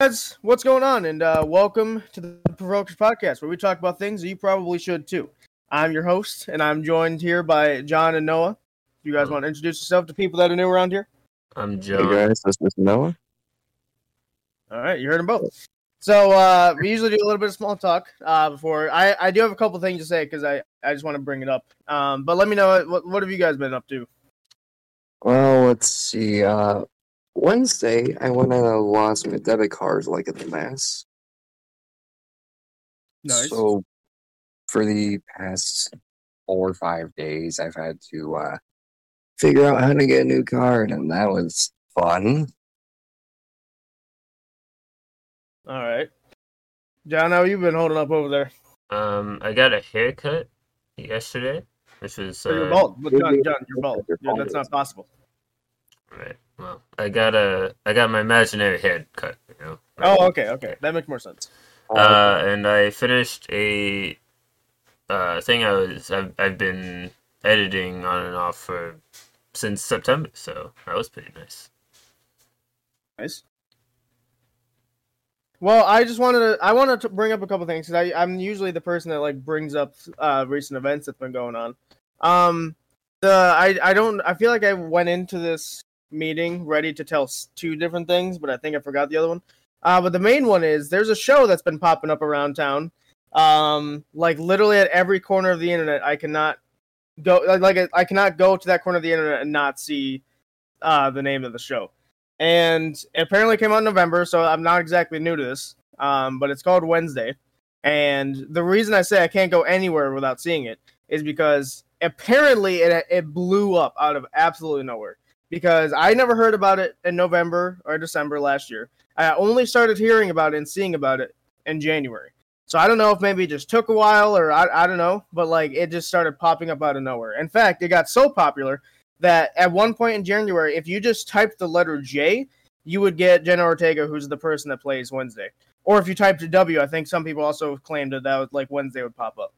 guys, what's going on? And uh, welcome to the Provokers Podcast, where we talk about things that you probably should too. I'm your host, and I'm joined here by John and Noah. You guys want to introduce yourself to people that are new around here? I'm John. Hey John. guys, this is Noah. All right, you heard them both. So uh, we usually do a little bit of small talk uh, before. I, I do have a couple things to say because I, I just want to bring it up. Um, but let me know what what have you guys been up to? Well, let's see. Uh, Wednesday, I went and I lost my debit card like at the mass. Nice. So, for the past four or five days, I've had to uh, figure out how to get a new card, and that was fun. All right, John, how you been holding up over there? Um, I got a haircut yesterday, which is So you're uh, bald, but John, John, you're bald. Yeah, bald. that's not possible. right. Well, I got a I got my imaginary head cut. You know. Oh, okay, okay, that makes more sense. Uh, and I finished a uh thing I was I've, I've been editing on and off for since September, so that was pretty nice. Nice. Well, I just wanted to I wanted to bring up a couple things because I'm usually the person that like brings up uh, recent events that's been going on. Um, the I I don't I feel like I went into this meeting ready to tell two different things, but I think I forgot the other one. Uh, but the main one is there's a show that's been popping up around town. Um, like literally at every corner of the internet, I cannot go like, I cannot go to that corner of the internet and not see uh the name of the show and it apparently came out in November, so I'm not exactly new to this. Um, but it's called Wednesday, and the reason I say I can't go anywhere without seeing it is because apparently it it blew up out of absolutely nowhere. Because I never heard about it in November or December last year. I only started hearing about it and seeing about it in January. So I don't know if maybe it just took a while or I, I don't know, but like it just started popping up out of nowhere. In fact, it got so popular that at one point in January, if you just typed the letter J, you would get Jenna Ortega, who's the person that plays Wednesday. Or if you typed W, I think some people also claimed that that was like Wednesday would pop up.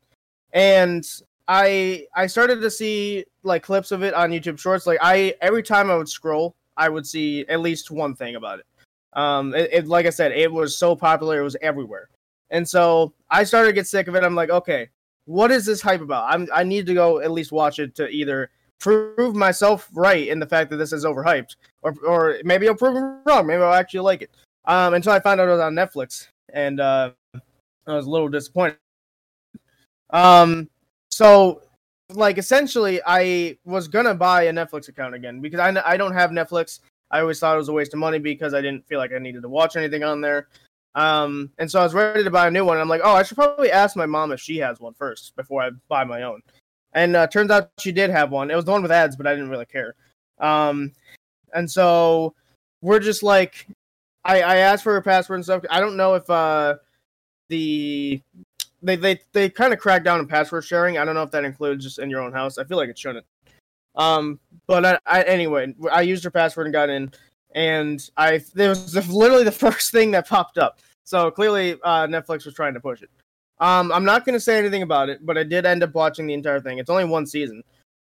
And I I started to see like clips of it on YouTube Shorts. Like I every time I would scroll, I would see at least one thing about it. Um, it, it like I said, it was so popular, it was everywhere. And so I started to get sick of it. I'm like, okay, what is this hype about? I'm I need to go at least watch it to either prove myself right in the fact that this is overhyped, or or maybe I'll prove wrong. Maybe I'll actually like it. Um, until I found out it was on Netflix, and uh, I was a little disappointed. Um, so like essentially, I was gonna buy a Netflix account again because I I don't have Netflix. I always thought it was a waste of money because I didn't feel like I needed to watch anything on there. Um, and so I was ready to buy a new one. I'm like, oh, I should probably ask my mom if she has one first before I buy my own. And uh, turns out she did have one. It was the one with ads, but I didn't really care. Um, and so we're just like, I, I asked for her password and stuff. I don't know if uh, the they they they kind of cracked down on password sharing. I don't know if that includes just in your own house. I feel like it shouldn't. Um, but I, I anyway, I used her password and got in, and I there was literally the first thing that popped up. So clearly, uh, Netflix was trying to push it. Um, I'm not going to say anything about it, but I did end up watching the entire thing. It's only one season.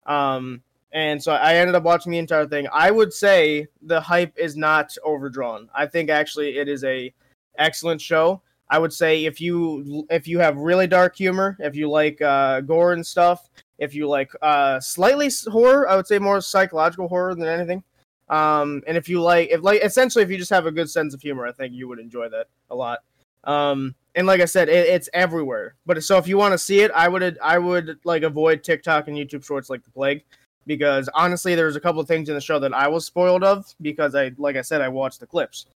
Um, and so I ended up watching the entire thing. I would say the hype is not overdrawn. I think actually it is a excellent show. I would say if you if you have really dark humor, if you like uh, gore and stuff, if you like uh, slightly horror, I would say more psychological horror than anything. Um, and if you like, if like essentially if you just have a good sense of humor, I think you would enjoy that a lot. Um, and like I said, it, it's everywhere. But so if you want to see it, I would I would like avoid TikTok and YouTube Shorts like the plague, because honestly, there's a couple of things in the show that I was spoiled of because I like I said I watched the clips.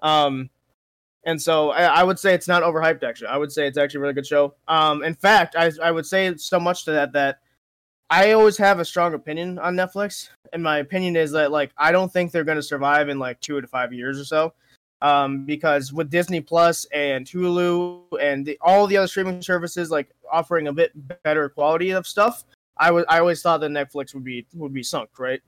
Um, and so I, I would say it's not overhyped. Actually, I would say it's actually a really good show. Um, in fact, I I would say so much to that that I always have a strong opinion on Netflix, and my opinion is that like I don't think they're going to survive in like two to five years or so um, because with Disney Plus and Hulu and the, all the other streaming services like offering a bit better quality of stuff, I was I always thought that Netflix would be would be sunk, right?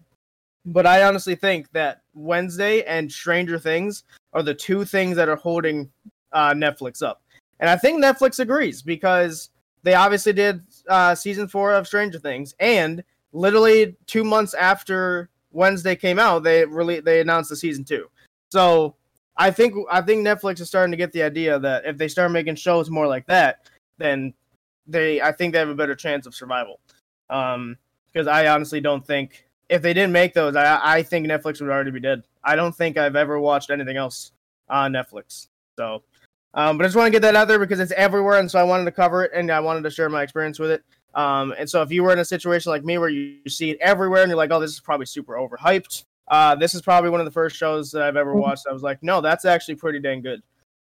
But I honestly think that Wednesday and Stranger Things are the two things that are holding uh, Netflix up, and I think Netflix agrees because they obviously did uh, season four of Stranger Things, and literally two months after Wednesday came out, they really they announced the season two. So I think I think Netflix is starting to get the idea that if they start making shows more like that, then they I think they have a better chance of survival. Um, because I honestly don't think if they didn't make those, I I think Netflix would already be dead. I don't think I've ever watched anything else on Netflix. So, um, but I just want to get that out there because it's everywhere, and so I wanted to cover it and I wanted to share my experience with it. Um, and so if you were in a situation like me where you see it everywhere and you're like, oh, this is probably super overhyped, uh, this is probably one of the first shows that I've ever watched. I was like, no, that's actually pretty dang good.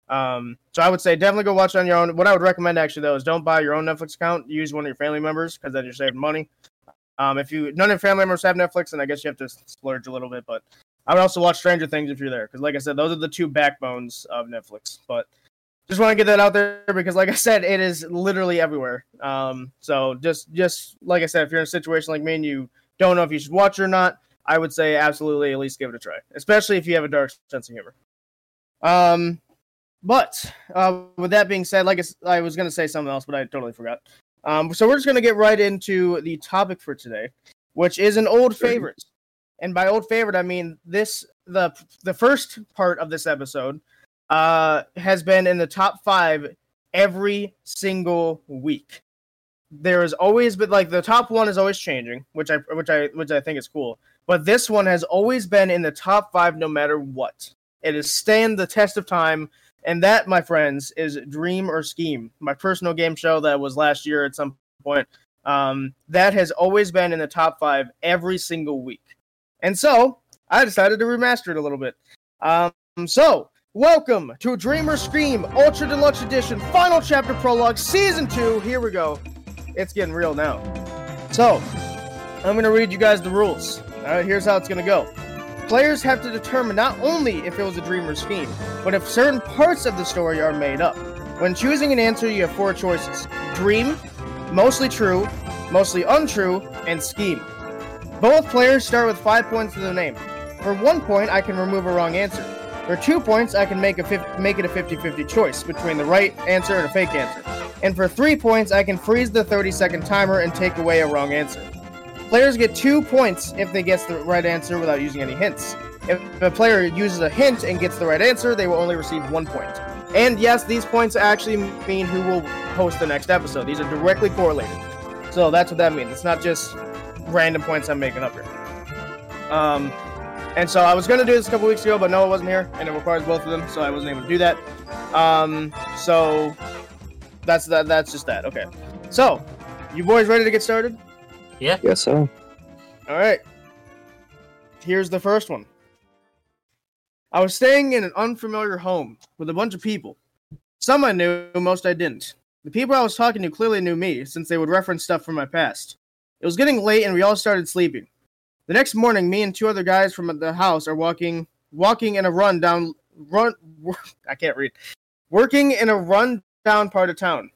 Um, so I would say definitely go watch it on your own. What I would recommend actually though is don't buy your own Netflix account. Use one of your family members because then you're saving money. Um, if you none of your family members have Netflix, then I guess you have to splurge a little bit. But I would also watch Stranger Things if you're there because, like I said, those are the two backbones of Netflix. But just want to get that out there because, like I said, it is literally everywhere. Um, so just just like I said, if you're in a situation like me and you don't know if you should watch or not, I would say absolutely at least give it a try, especially if you have a dark sense of humor. Um, but uh, with that being said, like I, I was going to say something else, but I totally forgot. Um, so we're just going to get right into the topic for today, which is an old favorite. And by old favorite, I mean this the the first part of this episode uh, has been in the top five every single week. There has always been like the top one is always changing, which I which I which I think is cool. But this one has always been in the top five no matter what. It has stand the test of time, and that, my friends, is Dream or Scheme, my personal game show that was last year at some point. Um, that has always been in the top five every single week. And so I decided to remaster it a little bit. Um, so welcome to Dream or Scheme Ultra Deluxe Edition, Final Chapter Prologue, Season 2. Here we go. It's getting real now. So, I'm going to read you guys the rules. All right, here's how it's going to go. Players have to determine not only if it was a dream or scheme, but if certain parts of the story are made up. When choosing an answer, you have four choices dream, mostly true, mostly untrue, and scheme. Both players start with five points to their name. For one point, I can remove a wrong answer. For two points, I can make a fif- make it a 50-50 choice between the right answer and a fake answer. And for three points, I can freeze the 30-second timer and take away a wrong answer. Players get two points if they guess the right answer without using any hints. If a player uses a hint and gets the right answer, they will only receive one point. And yes, these points actually mean who will host the next episode. These are directly correlated. So that's what that means. It's not just random points I'm making up here. Um, and so I was going to do this a couple weeks ago, but Noah wasn't here, and it requires both of them, so I wasn't able to do that. Um, so that's that. That's just that. Okay. So, you boys ready to get started? Yeah. Guess so. All right. Here's the first one. I was staying in an unfamiliar home with a bunch of people. Some I knew, most I didn't. The people I was talking to clearly knew me, since they would reference stuff from my past. It was getting late, and we all started sleeping. The next morning, me and two other guys from the house are walking, walking in a run down, run. I can't read. Working in a run down part of town.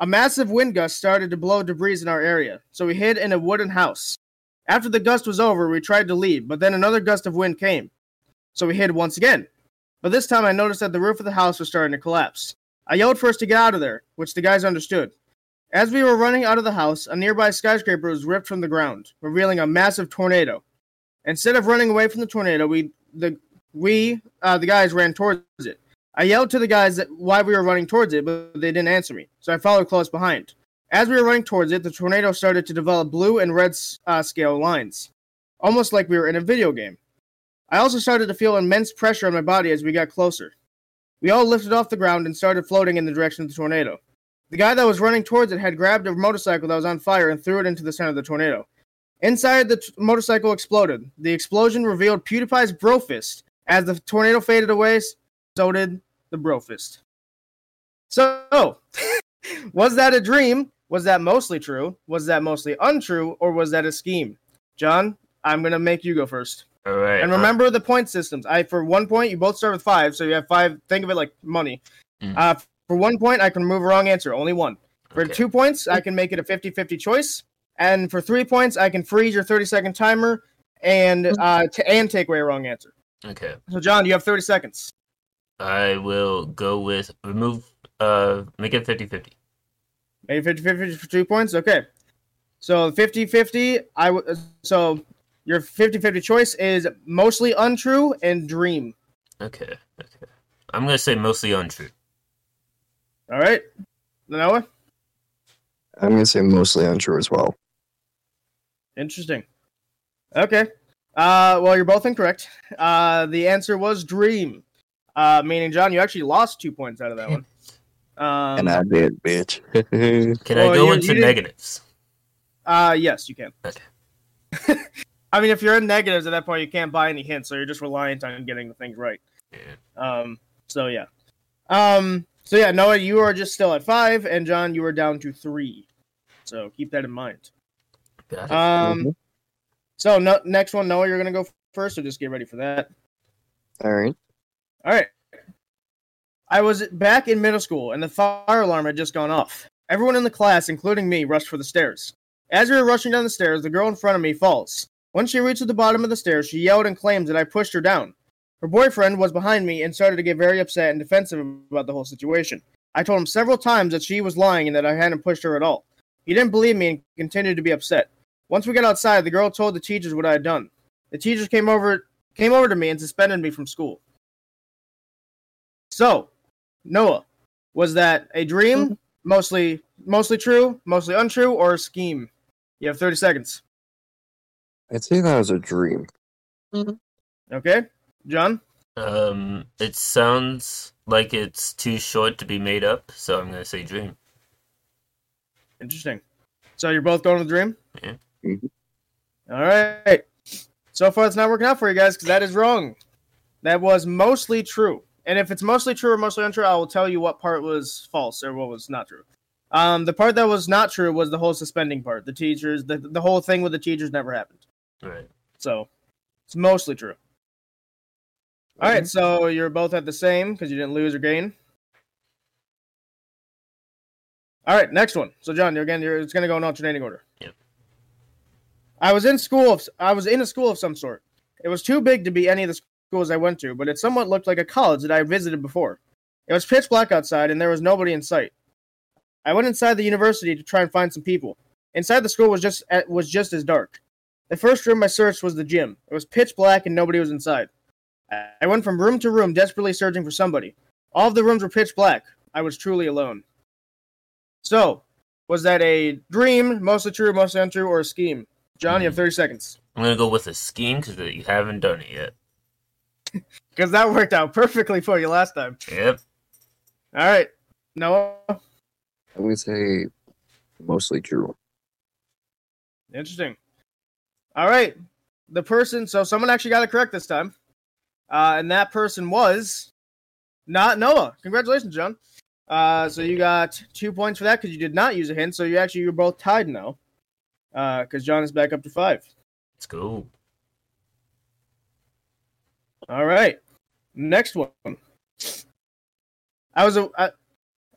A massive wind gust started to blow debris in our area, so we hid in a wooden house. After the gust was over, we tried to leave, but then another gust of wind came. So we hid once again. But this time I noticed that the roof of the house was starting to collapse. I yelled for us to get out of there, which the guys understood. As we were running out of the house, a nearby skyscraper was ripped from the ground, revealing a massive tornado. Instead of running away from the tornado, we the we uh, the guys ran towards it. I yelled to the guys why we were running towards it, but they didn't answer me, so I followed close behind. As we were running towards it, the tornado started to develop blue and red uh, scale lines, almost like we were in a video game. I also started to feel immense pressure on my body as we got closer. We all lifted off the ground and started floating in the direction of the tornado. The guy that was running towards it had grabbed a motorcycle that was on fire and threw it into the center of the tornado. Inside, the t- motorcycle exploded. The explosion revealed PewDiePie's Brofist. As the tornado faded away, so did the Brofist. So, was that a dream? Was that mostly true? Was that mostly untrue? Or was that a scheme? John, I'm going to make you go first. All right. And remember the point systems. I for one point, you both start with five, so you have five. Think of it like money. Mm. Uh, for one point, I can remove a wrong answer, only one. For Okay. two points, I can make it a 50-50 choice, and for three points, I can freeze your thirty second timer and uh t- and take away a wrong answer. Okay. So, John, you have thirty seconds. I will go with remove. Uh, make it 50-50. Maybe 50-50 for two points. Okay. So 50-50, I w- so your 50-50 choice is mostly untrue and dream. Okay, okay. I'm gonna say mostly untrue. All right, Noah. I'm gonna say mostly untrue as well. Interesting. Okay. Uh, well, you're both incorrect. Uh, the answer was dream. Uh, meaning, John, you actually lost two points out of that one. Um, and I did, bitch. Can Well, I go you- into you negatives? Uh, yes, you can. Okay. I mean, if you're in negatives at that point, you can't buy any hints, so you're just reliant on getting the things right. Yeah. Um, so yeah. Um, so yeah, Noah, you are just still at five, and John, you are down to three. So keep that in mind. Got it. Um, Mhm. so no, next one, Noah, you're gonna go first, so just get ready for that. All right. All right. I was back in middle school, and the fire alarm had just gone off. Everyone in the class, including me, rushed for the stairs. As we were rushing down the stairs, the girl in front of me falls. When she reached the bottom of the stairs, she yelled and claimed that I pushed her down. Her boyfriend was behind me and started to get very upset and defensive about the whole situation. I told him several times that she was lying and that I hadn't pushed her at all. He didn't believe me and continued to be upset. Once we got outside, the girl told the teachers what I had done. The teachers came over came over to me and suspended me from school. So, Noah, was that a dream, mostly mostly true, mostly untrue, or a scheme? You have 30 seconds. I'd say that was a dream. Okay? John? Um, it sounds like it's too short to be made up, so I'm gonna say dream. Interesting. So you're both going with dream? Yeah. Mhm. All right. So far, it's not working out for you guys because that is wrong. That was mostly true. And if it's mostly true or mostly untrue, I will tell you what part was false or what was not true. Um, the part that was not true was the whole suspending part. The teachers, the, the whole thing with the teachers never happened. Right. So it's mostly true. All right, so you're both at the same because you didn't lose or gain. All right, next one. So John, you're again, you're it's gonna go in alternating order. Yep. I was in school. Of, I was in a school of some sort. It was too big to be any of the schools I went to, but it somewhat looked like a college that I had visited before. It was pitch black outside, and there was nobody in sight. I went inside the university to try and find some people. Inside the school was just uh, was just as dark. The first room I searched was the gym. It was pitch black and nobody was inside. I went from room to room, desperately searching for somebody. All of the rooms were pitch black. I was truly alone. So, was that a dream, mostly true, mostly untrue, or a scheme? John, you have hmm. 30 seconds. I'm gonna go with a scheme because you haven't done it yet. Because that worked out perfectly for you last time. Yep. All right. Noah? I'm gonna say mostly true. Interesting. All right. The person, so someone actually got it correct this time. Uh, and that person was not Noah. Congratulations, John. Uh, so you got two points for that because you did not use a hint. So you actually you're both tied now. Because John is back up to five. Let's go. All right. Next one. I was a I,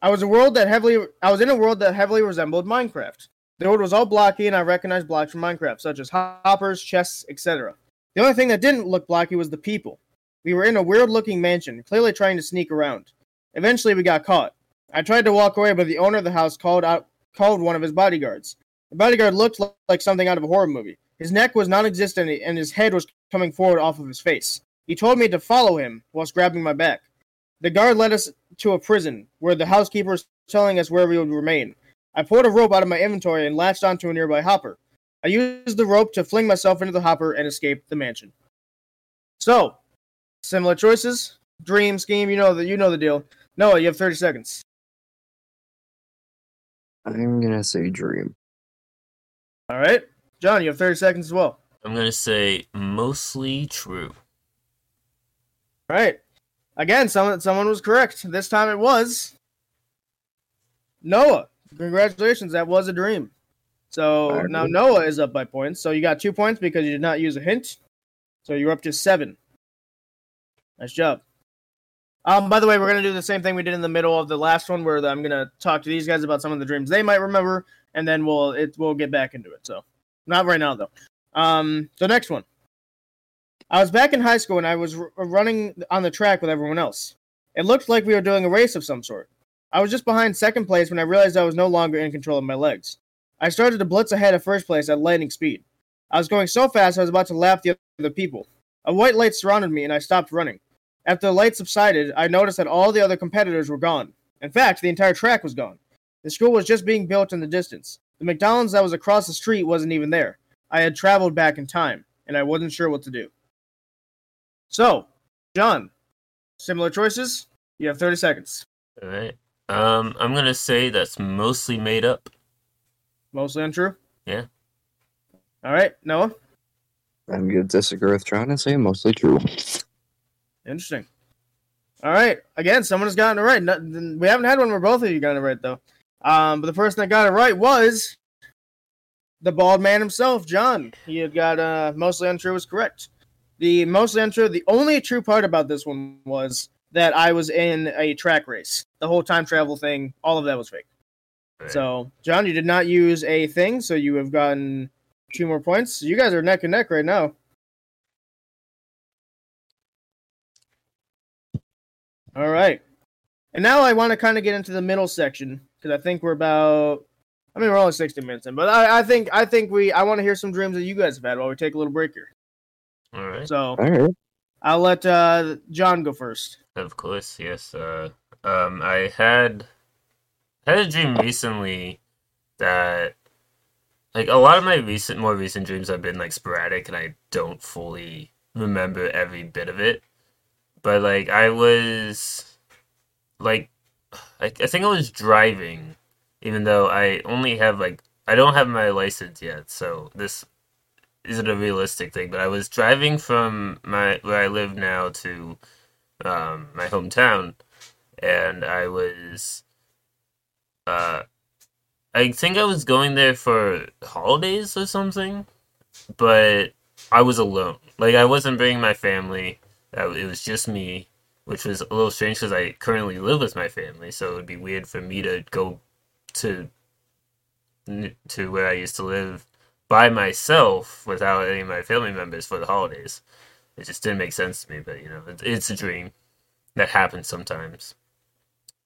I was a world that heavily I was in a world that heavily resembled Minecraft. The world was all blocky and I recognized blocks from Minecraft, such as hoppers, chests, etc. The only thing that didn't look blocky was the people. We were in a weird looking mansion, clearly trying to sneak around. Eventually we got caught. I tried to walk away, but the owner of the house called out called one of his bodyguards. The bodyguard looked like something out of a horror movie. His neck was non existent and his head was coming forward off of his face. He told me to follow him whilst grabbing my back. The guard led us to a prison where the housekeeper was telling us where we would remain. I pulled a rope out of my inventory and latched onto a nearby hopper. I used the rope to fling myself into the hopper and escape the mansion. So, similar choices. Dream, scheme, you know the you know the deal. Noah, you have 30 seconds. I'm gonna say dream. All right. John, you have 30 seconds as well. I'm gonna say mostly true. All right. Again, someone someone was correct. This time it was Noah. Congratulations, that was a dream. So now Noah is up by points. So you got two points because you did not use a hint. So you're up to seven. Nice job. Um, by the way, we're gonna do the same thing we did in the middle of the last one, where I'm gonna talk to these guys about some of the dreams they might remember, and then we'll it we'll get back into it. So not right now though. Um, so next one. I was back in high school and I was r- running on the track with everyone else. It looked like we were doing a race of some sort. I was just behind second place when I realized I was no longer in control of my legs. I started to blitz ahead of first place at lightning speed. I was going so fast I was about to lap the other people. A white light surrounded me and I stopped running. After the light subsided, I noticed that all the other competitors were gone. In fact, the entire track was gone. The school was just being built in the distance. The McDonald's that was across the street wasn't even there. I had traveled back in time, and I wasn't sure what to do. So, John, similar choices. You have 30 seconds. All right. Um, I'm gonna say that's mostly made up. Mostly untrue? Yeah. All right, Noah? I'm gonna disagree with John and say mostly true. Interesting. All right. Again, someone has gotten it right. We haven't had one where both of you got it right, though. Um, but the person that got it right was the bald man himself, John. He had got uh, mostly untrue was correct. The most untrue, the only true part about this one was that I was in a track race. The whole time travel thing, all of that was fake. Right. So, John, you did not use a thing, so you have gotten two more points. You guys are neck and neck right now. All right. And now I want to kind of get into the middle section because I think we're about. I mean, we're only sixty minutes in, but I, I think I think we. I want to hear some dreams that you guys have had while we take a little break here. All right. So All right. I'll let uh, John go first. Of course, yes. Uh, um, I had had a dream recently that, like, a lot of my recent, more recent dreams have been like sporadic, and I don't fully remember every bit of it. But like, I was, like, I, I think I was driving, even though I only have like I don't have my license yet, so this isn't a realistic thing. But I was driving from my where I live now to um, my hometown, and I was, uh, I think I was going there for holidays or something, but I was alone. Like I wasn't bringing my family. Uh, It was just me, which was a little strange because I currently live with my family, so it would be weird for me to go to to where I used to live by myself without any of my family members for the holidays. It just didn't make sense to me, but you know, it, it's a dream that happens sometimes.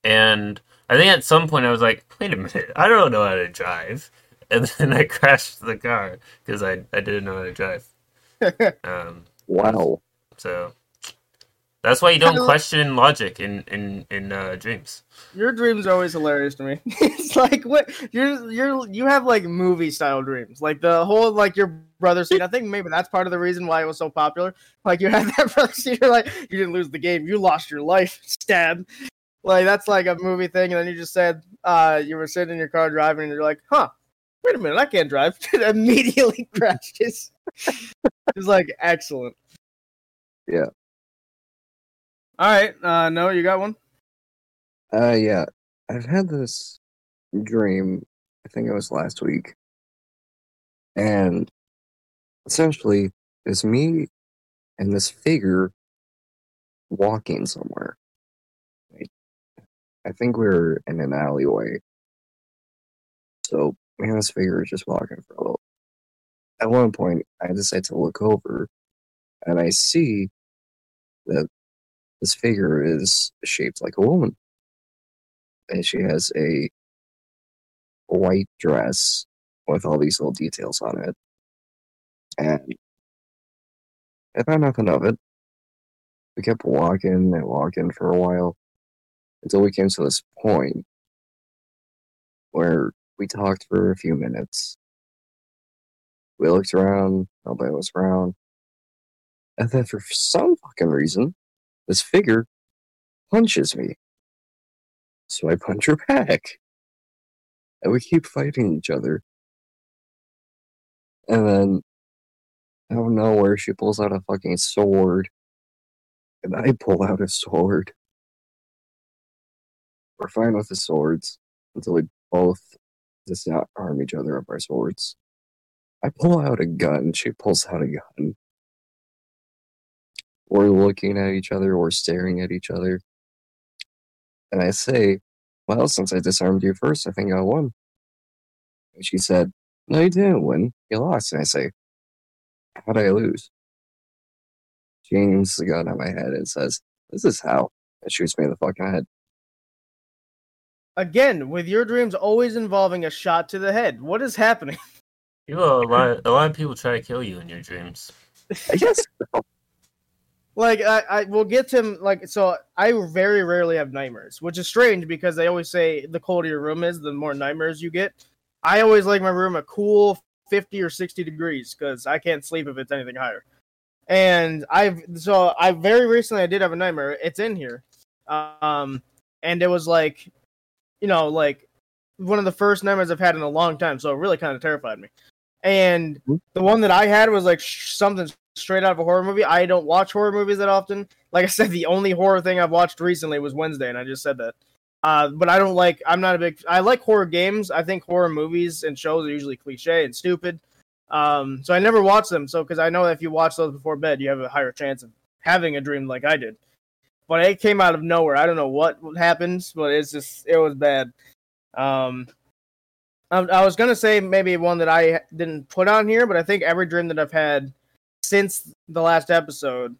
And I think at some point I was like, wait a minute, I don't know how to drive. And then I crashed the car because I, I didn't know how to drive. Um, Wow. so that's why you don't Hello. question logic in in in uh, dreams. Your dreams are always hilarious to me. it's like what you're you're you have like movie style dreams. Like the whole like your brother scene. I think maybe that's part of the reason why it was so popular. Like you had that brother scene, you're like you didn't lose the game, you lost your life. Stab. Like that's like a movie thing, and then you just said uh you were sitting in your car driving and you're like, huh, wait a minute, I can't drive. Immediately crashes. it's like excellent. Yeah. All right, uh no, you got one? Uh, yeah. I've had this dream. I think it was last week, and essentially, it's me and this figure walking somewhere. I think we were in an alleyway. So me and this figure is just walking for a little. At one point, I decide to look over, and I see that this figure is shaped like a woman and she has a white dress with all these little details on it. And I thought nothing of it. We kept walking and walking for a while until we came to this point where we talked for a few minutes. We looked around, nobody was around. And then for some fucking reason, this figure punches me. So I punch her back. And we keep fighting each other. And then out of nowhere she pulls out a fucking sword. And I pull out a sword. We're fine with the swords until we both disarm each other of our swords. I pull out a gun, she pulls out a gun. We're looking at each other, we're staring at each other. And I say, Well, since I disarmed you first, I think I won. And she said, No, you didn't win. You lost. And I say, How'd I lose? She aims the gun at my head and says, This is how. And shoots me in the fucking head. Again, with your dreams always involving a shot to the head. What is happening? You know, a lot, a lot of people try to kill you in your dreams. I guess like I, I will get to him like so I very rarely have nightmares, which is strange because they always say the colder your room is, the more nightmares you get. I always like my room a cool 50 or 60 degrees because I can't sleep if it's anything higher. And I've so I very recently I did have a nightmare. It's in here. Um and it was like you know, like one of the first nightmares I've had in a long time, so it really kind of terrified me. And the one that I had was like sh- something straight out of a horror movie. I don't watch horror movies that often. Like I said, the only horror thing I've watched recently was Wednesday, and I just said that. Uh, but I don't like. I'm not a big. I like horror games. I think horror movies and shows are usually cliche and stupid. Um, so I never watch them. So because I know if you watch those before bed, you have a higher chance of having a dream like I did. But it came out of nowhere. I don't know what happens, but it's just it was bad. Um, I, I was gonna say maybe one that I didn't put on here, but I think every dream that I've had since the last episode.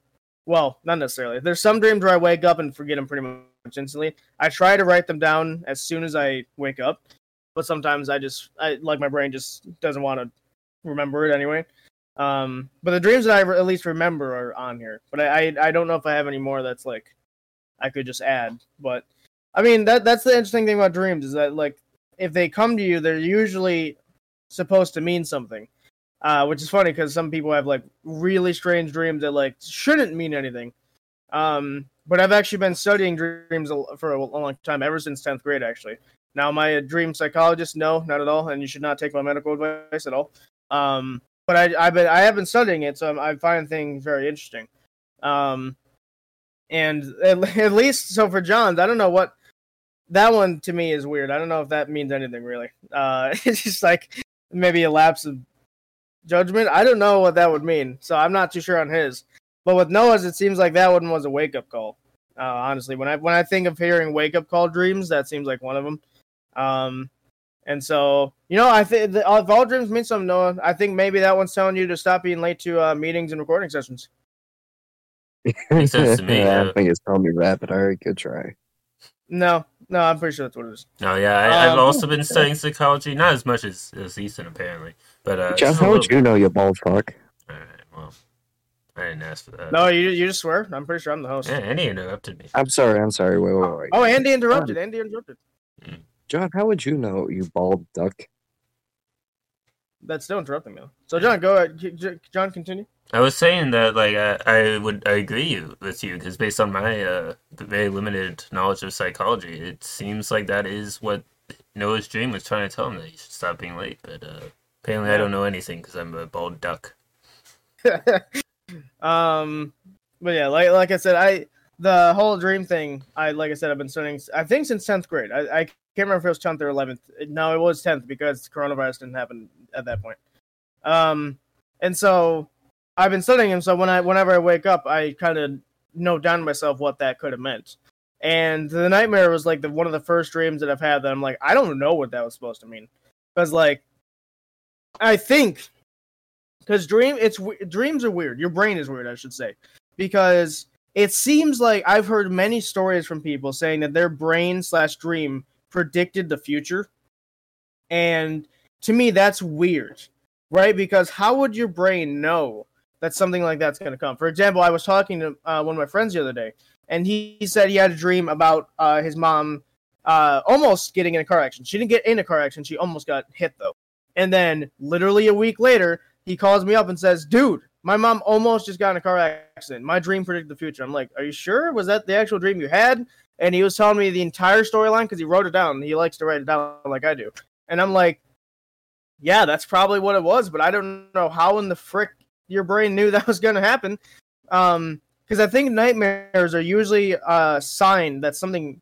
Well, not necessarily. There's some dreams where I wake up and forget them pretty much instantly. I try to write them down as soon as I wake up, but sometimes I just I like my brain just doesn't want to remember it anyway. Um, but the dreams that I re- at least remember are on here. But I, I I don't know if I have any more that's like I could just add. But I mean that that's the interesting thing about dreams is that like if they come to you, they're usually supposed to mean something. Uh, which is funny because some people have like really strange dreams that like shouldn't mean anything. Um, but I've actually been studying dreams for a long time, ever since tenth grade. Actually, now a dream psychologist? No, not at all, and you should not take my medical advice at all. Um, but I I've been I have been studying it, so I'm, I find things very interesting. Um, and at, at least so for John's, I don't know what that one to me is weird. I don't know if that means anything really. Uh, it's just like maybe a lapse of judgment. I don't know what that would mean, so I'm not too sure on his. But with Noah's, it seems like that one was a wake up call. Uh, honestly, when I when I think of hearing wake up call dreams, that seems like one of them. Um, and so you know, I think if all dreams mean something, Noah, I think maybe that one's telling you to stop being late to uh, meetings and recording sessions. Makes sense to me, yeah, yeah. I think it's telling me that, but all right, good try. No, no, I'm pretty sure that's what it is. No, yeah, I, I've Um, also been studying psychology, not as much as, as Ethan apparently, but uh, Jeff, how would little you know you bald fuck? Alright, well, I didn't ask for that. No, you you just swear. I'm pretty sure I'm the host. yeah, Andy interrupted me. I'm sorry, I'm sorry. Wait, wait, wait. Oh, Andy interrupted. Andy interrupted. John, how would you know you bald duck? That's still interrupting me. So, John, go ahead. J- J- John, continue. I was saying that like I, I would I agree you, with you because based on my uh, very limited knowledge of psychology, it seems like that is what Noah's dream was trying to tell him that he should stop being late. But uh, apparently, I don't know anything because I'm a bald duck. um, but yeah, like like I said, I the whole dream thing. I like I said, I've been studying. I think since tenth grade. I, I can't remember if it was tenth or eleventh. No, it was tenth because coronavirus didn't happen at that point. Um, and so I've been studying him. So when I whenever I wake up, I kind of note down to myself what that could have meant. And the nightmare was like the one of the first dreams that I've had that I'm like, I don't know what that was supposed to mean, because like, I think because dream it's dreams are weird. Your brain is weird, I should say, because it seems like I've heard many stories from people saying that their brain slash dream predicted the future, and to me that's weird, right? Because how would your brain know that something like that's going to come? For example, I was talking to uh, one of my friends the other day, and he, he said he had a dream about uh, his mom uh, almost getting in a car accident. She didn't get in a car accident; she almost got hit though. And then, literally a week later, he calls me up and says, "Dude, my mom almost just got in a car accident. My dream predicted the future." I'm like, "Are you sure? Was that the actual dream you had?" And he was telling me the entire storyline because he wrote it down. He likes to write it down like I do. And I'm like, "Yeah, that's probably what it was, but I don't know how in the frick your brain knew that was going to happen." Um, because I think nightmares are usually a sign that something,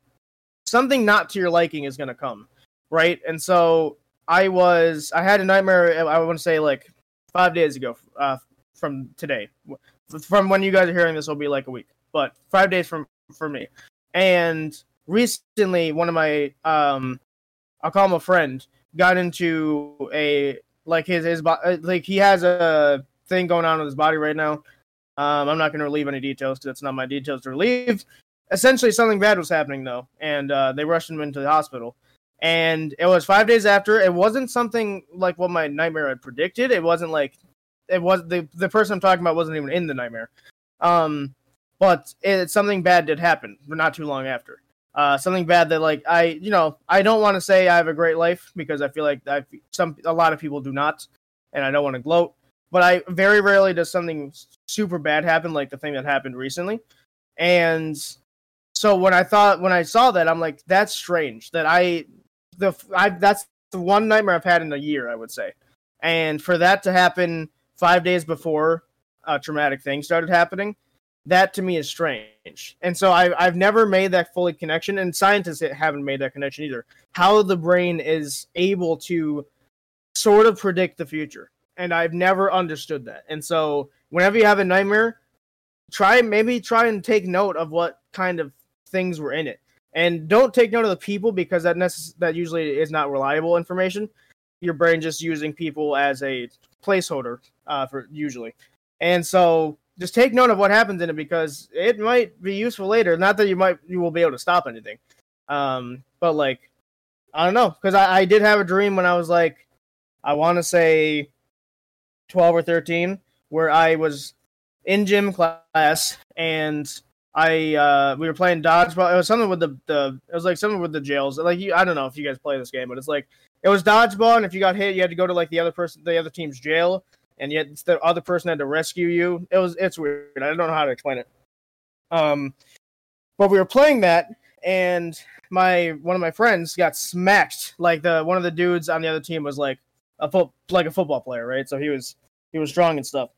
something not to your liking is going to come, right? And so I was I had a nightmare. I want to say like five days ago uh, from today. From when you guys are hearing this, will be like a week, but five days from for me. And recently, one of my um, I'll call him a friend, got into a like his his uh, like he has a thing going on with his body right now. Um, I'm not going to relieve any details because it's not my details to relieve. Essentially, something bad was happening though, and uh, they rushed him into the hospital and it was five days after. It wasn't something like what my nightmare had predicted. It wasn't like it was the the person I'm talking about wasn't even in the nightmare. Um, but it, something bad did happen But not too long after. Uh, something bad that like I, you know, I don't want to say I have a great life because I feel like I some a lot of people do not, and I don't want to gloat. But I very rarely does something super bad happen like the thing that happened recently, and so when I thought when I saw that I'm like that's strange that I the I that's the one nightmare I've had in a year I would say, and for that to happen five days before a traumatic thing started happening that to me is strange. And so I, I've never made that fully connection, and scientists haven't made that connection either. How the brain is able to sort of predict the future. And I've never understood that. And so whenever you have a nightmare, try maybe try and take note of what kind of things were in it. And don't take note of the people because that necess- that usually is not reliable information. Your brain just using people as a placeholder uh, for usually. And so just take note of what happens in it because it might be useful later. Not that you might you will be able to stop anything, um, but like I don't know because I, I did have a dream when I was like I want to say twelve or thirteen where I was in gym class and I uh we were playing dodgeball. It was something with the the it was like something with the jails. Like you, I don't know if you guys play this game, but it's like it was dodgeball, and if you got hit, you had to go to like the other person, the other team's jail and yet the other person had to rescue you. It was it's weird. I don't know how to explain it. Um, but we were playing that, and my one of my friends got smacked. Like the one of the dudes on the other team was like a foot like a football player, right? So he was he was strong and stuff,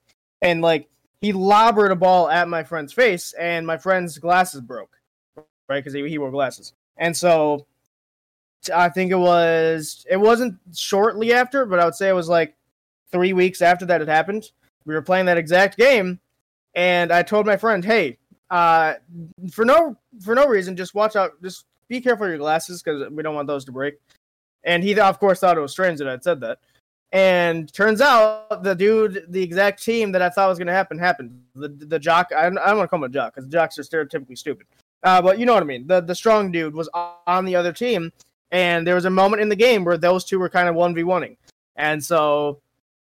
and like he lobbered a ball at my friend's face, and my friend's glasses broke, right? Because he, he wore glasses, and so I think it was it wasn't shortly after, but I would say it was like three weeks after that had happened, we were playing that exact game, and I told my friend, "Hey, uh, for no for no reason, just watch out, just be careful of your glasses because we don't want those to break." And he, of course, thought it was strange that I'd said that. And turns out the dude, the exact team that I thought was going to happen, happened. The the jock, I, don't want to call him a jock because jocks are stereotypically stupid. Uh, but you know what I mean. The the strong dude was on the other team, and there was a moment in the game where those two were kind of one v oneing, and so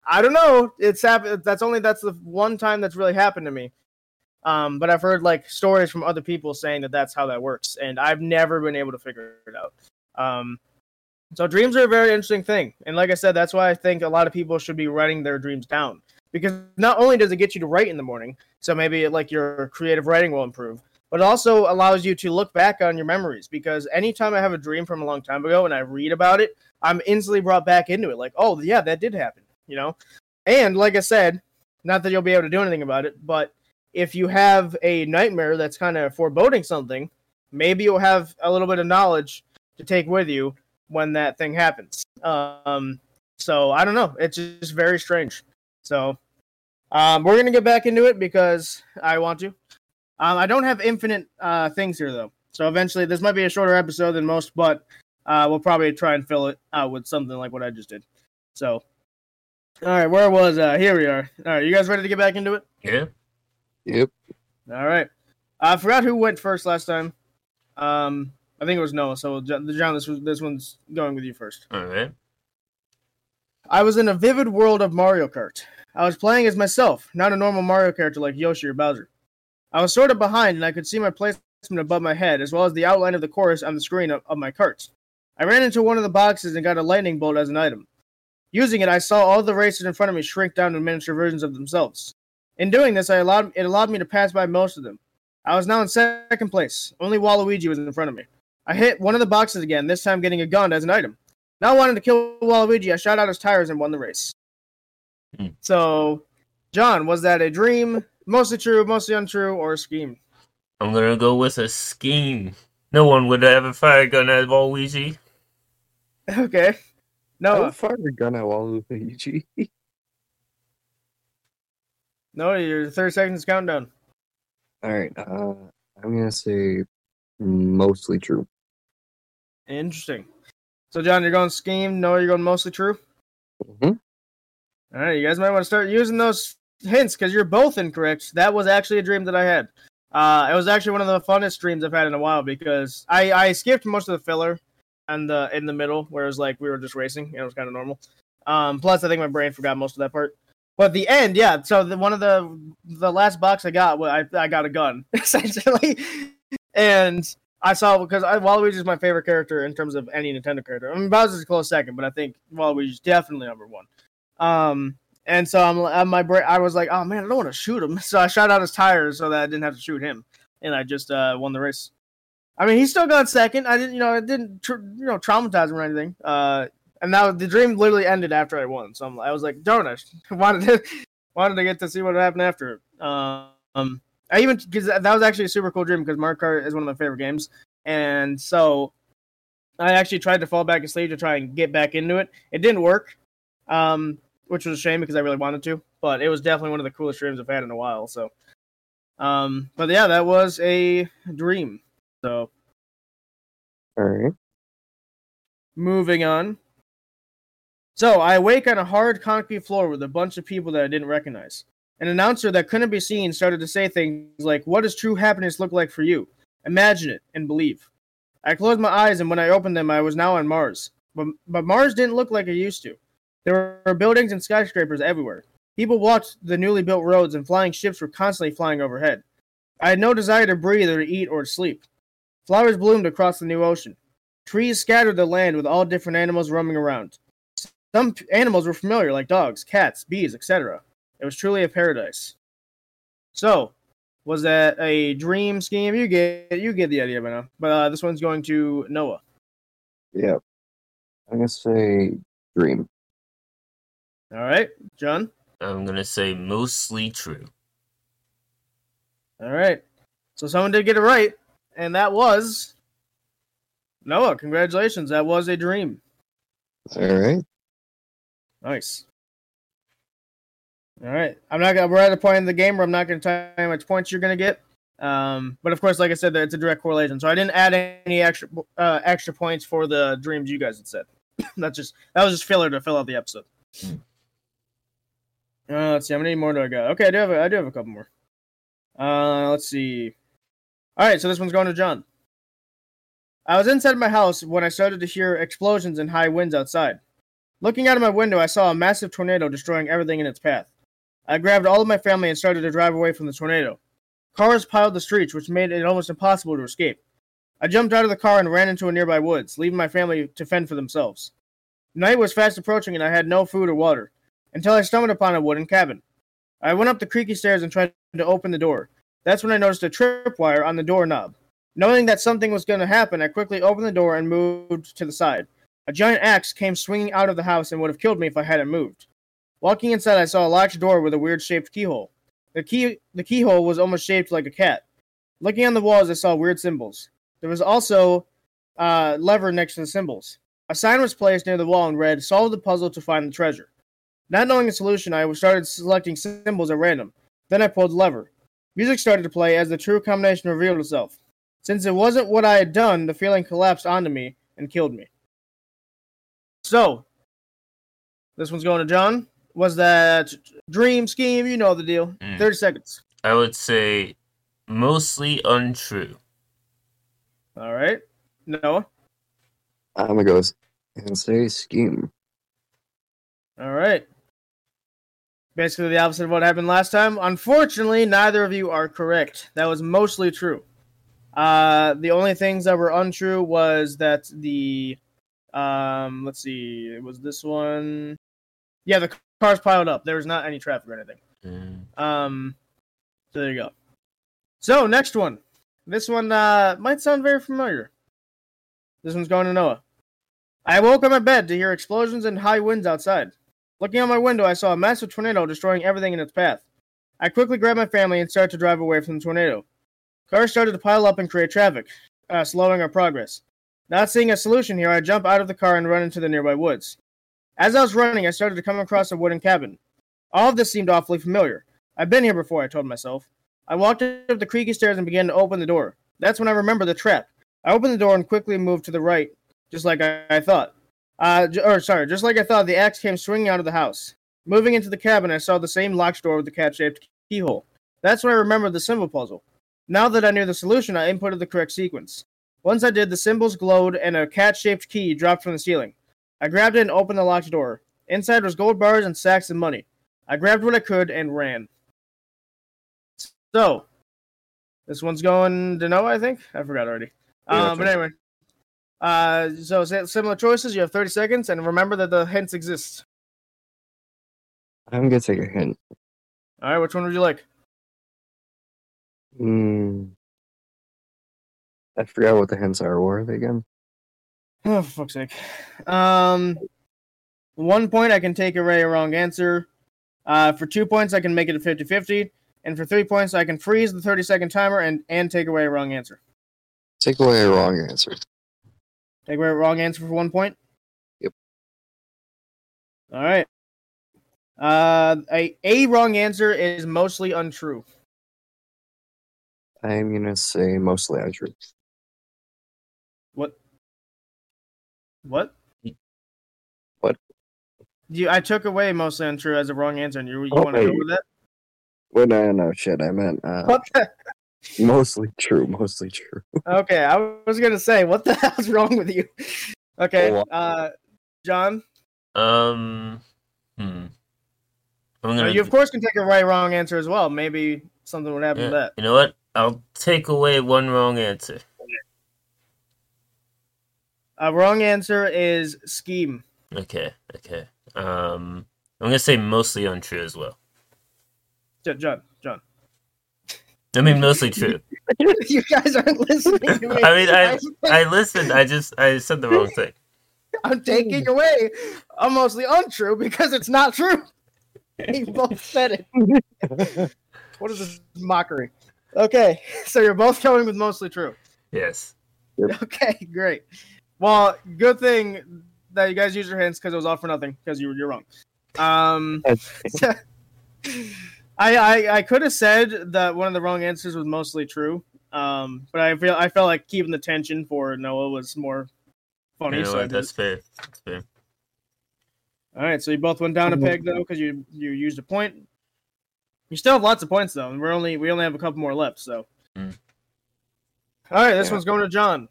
I don't know. It's happened. That's only that's the one time that's really happened to me. Um, but I've heard like stories from other people saying that that's how that works, and I've never been able to figure it out. Um, so dreams are a very interesting thing, and like I said, that's why I think a lot of people should be writing their dreams down because not only does it get you to write in the morning, so maybe like your creative writing will improve, but it also allows you to look back on your memories because anytime I have a dream from a long time ago and I read about it, I'm instantly brought back into it. Like, oh yeah, that did happen you know? And like I said, not that you'll be able to do anything about it, but if you have a nightmare that's kind of foreboding something, maybe you'll have a little bit of knowledge to take with you when that thing happens. Um, so I don't know. It's just very strange. So um, we're gonna get back into it because I want to. Um, I don't have infinite uh, things here though, so eventually this might be a shorter episode than most, but uh, we'll probably try and fill it out with something like what I just did. So all right, where was I? Here we are. All right, you guys ready to get back into it? Yeah. Yep. All right. I forgot who went first last time. Um, I think it was Noah. So John, this was this one's going with you first. All right. I was in a vivid world of Mario Kart. I was playing as myself, not a normal Mario character like Yoshi or Bowser. I was sort of behind, and I could see my placement above my head, as well as the outline of the course on the screen of, of my cart. I ran into one of the boxes and got a lightning bolt as an item. Using it, I saw all the racers in front of me shrink down to miniature versions of themselves. In doing this, I allowed it allowed me to pass by most of them. I was now in second place. Only Waluigi was in front of me. I hit one of the boxes again, this time getting a gun as an item. Now wanting to kill Waluigi, I shot out his tires and won the race. Hmm. So, John, was that a dream, mostly true, mostly untrue, or a scheme? I'm gonna go with a scheme. No one would ever fire a gun at Waluigi. Okay. No, I fired a gun at Waluigi. no, your thirty seconds countdown. All right, uh, I'm gonna say mostly true. Interesting. So, John, you're going scheme. No, you're going mostly true. Mm-hmm. All right, you guys might want to start using those hints because you're both incorrect. That was actually a dream that I had. Uh, it was actually one of the funnest dreams I've had in a while because I, I skipped most of the filler and the in the middle, where it was like we were just racing, and it was kind of normal. Um, plus, I think my brain forgot most of that part. But the end, yeah. So the, one of the the last box I got, well, I I got a gun essentially, and I saw because I, Waluigi is my favorite character in terms of any Nintendo character. I mean, Bowser's a close second, but I think Waluigi's definitely number one. Um, and so I'm at my break. I was like, oh man, I don't want to shoot him, so I shot out his tires so that I didn't have to shoot him, and I just uh, won the race. I mean, he still got second. I didn't, you know, I didn't, you know, traumatize him or anything. Uh, and now the dream literally ended after I won. So I'm, I was like, darn it, wanted to wanted to get to see what happened after. Um, I even because that was actually a super cool dream because Mario Kart is one of my favorite games, and so I actually tried to fall back asleep to try and get back into it. It didn't work, um, which was a shame because I really wanted to. But it was definitely one of the coolest dreams I've had in a while. So, um, but yeah, that was a dream. So, All right. moving on. So I awake on a hard concrete floor with a bunch of people that I didn't recognize. An announcer that couldn't be seen started to say things like, What does true happiness look like for you? Imagine it and believe. I closed my eyes, and when I opened them, I was now on Mars. But, but Mars didn't look like it used to. There were buildings and skyscrapers everywhere. People walked the newly built roads, and flying ships were constantly flying overhead. I had no desire to breathe or to eat or to sleep. Flowers bloomed across the new ocean. Trees scattered the land with all different animals roaming around. Some animals were familiar, like dogs, cats, bees, etc. It was truly a paradise. So, was that a dream scheme? You get you get the idea by now. But uh, this one's going to Noah. Yep. I'm gonna say dream. All right, John. I'm gonna say mostly true. All right. So someone did get it right, and that was Noah. Congratulations. That was a dream. All right. Nice. All right. I'm not gonna. We're at a point in the game where I'm not gonna tell you how much points you're gonna get. Um, but of course, like I said, it's a direct correlation. So I didn't add any extra uh, extra points for the dreams you guys had said. That's just that was just filler to fill out the episode. Hmm. Uh, let's see. How many more do I got? Okay, I do have. A, I do have a couple more. Uh, let's see. All right, so this one's going to John. I was inside my house when I started to hear explosions and high winds outside. Looking out of my window, I saw a massive tornado destroying everything in its path. I grabbed all of my family and started to drive away from the tornado. Cars piled the streets, which made it almost impossible to escape. I jumped out of the car and ran into a nearby woods, leaving my family to fend for themselves. Night was fast approaching, and I had no food or water until I stumbled upon a wooden cabin. I went up the creaky stairs and tried to open the door. That's when I noticed a tripwire on the doorknob. Knowing that something was going to happen, I quickly opened the door and moved to the side. A giant axe came swinging out of the house and would have killed me if I hadn't moved. Walking inside, I saw a locked door with a weird shaped keyhole. The key the keyhole was almost shaped like a cat. Looking on the walls, I saw weird symbols. There was also a lever next to the symbols. A sign was placed near the wall and read, Solve the puzzle to find the treasure. Not knowing the solution, I started selecting symbols at random. Then I pulled the lever. Music started to play as the true combination revealed itself. Since it wasn't what I had done, the feeling collapsed onto me and killed me. So, this one's going to John. Was that dream scheme? You know the deal. Mm. 30 seconds. I would say mostly untrue. All right. Noah. I'm gonna go and say scheme. All right. Basically, the opposite of what happened last time. Unfortunately, neither of you are correct. That was mostly true. Uh, the only things that were untrue was that the, um, let's see, it was this one. Yeah, the cars piled up. There was not any traffic or anything. Mm. Um, so there you go. So next one. This one uh, might sound very familiar. This one's going to Noah. I woke up my bed to hear explosions and high winds outside. Looking out my window, I saw a massive tornado destroying everything in its path. I quickly grabbed my family and started to drive away from the tornado. Cars started to pile up and create traffic, uh, slowing our progress. Not seeing a solution here, I jump out of the car and run into the nearby woods. As I was running, I started to come across a wooden cabin. All of this seemed awfully familiar. I've been here before, I told myself. I walked up the creaky stairs and began to open the door. That's when I remembered the trap. I opened the door and quickly moved to the right, just like I, I thought. Uh, j- or sorry, just like I thought, the axe came swinging out of the house. Moving into the cabin, I saw the same locked door with the cat-shaped keyhole. That's when I remembered the symbol puzzle. Now that I knew the solution, I inputted the correct sequence. Once I did, the symbols glowed and a cat-shaped key dropped from the ceiling. I grabbed it and opened the locked door. Inside was gold bars and sacks of money. I grabbed what I could and ran. So, this one's going to Noah, I think. I forgot already. Yeah, um, but anyway, uh, so similar choices. You have 30 seconds, and remember that the hints exist. I'm gonna take a hint. All right, which one would you like? Hmm. I forgot what the hints are. What are they again? Oh, for fuck's sake. Um, one point, I can take away a wrong answer. Uh, for two points, I can make it a 50 50. And for three points, I can freeze the 30 second timer and, and take away a wrong answer. Take away a wrong answer. Take away a wrong answer for one point? Yep. All right. Uh, a, a wrong answer is mostly untrue. I'm gonna say mostly untrue. What? What? You, I took away mostly untrue as a wrong answer, and you, you Oh, want to go with that? Well, no, no, shit. I meant uh, What the? mostly true. Mostly true. Okay, I was gonna say, what the hell's wrong with you? Okay, Oh, uh, John, Um, hmm. I'm uh, gonna. you of course can take a right wrong answer as well. Maybe something would happen yeah, to that. You know what? I'll take away one wrong answer. A wrong answer is scheme. Okay, okay. Um, I'm gonna say mostly untrue as well. J- John, John, I mean, mostly true. you guys aren't listening to me. I mean, I I listened. I just I said the wrong thing. I'm taking away a mostly untrue because it's not true. You both said it. What is this mockery? Okay, so you're both going with mostly true. Yes. Okay, great. Well, good thing that you guys used your hints because it was all for nothing because you were you're wrong. Um, I, I I could have said that one of the wrong answers was mostly true. Um, but I feel I felt like keeping the tension for Noah was more funny. You know so what? That's fair. That's fair. All right, so you both went down a peg though because you you used a point. You still have lots of points though, and we're only we only have a couple more left. So, Mm. all right, this Yeah. one's going to John.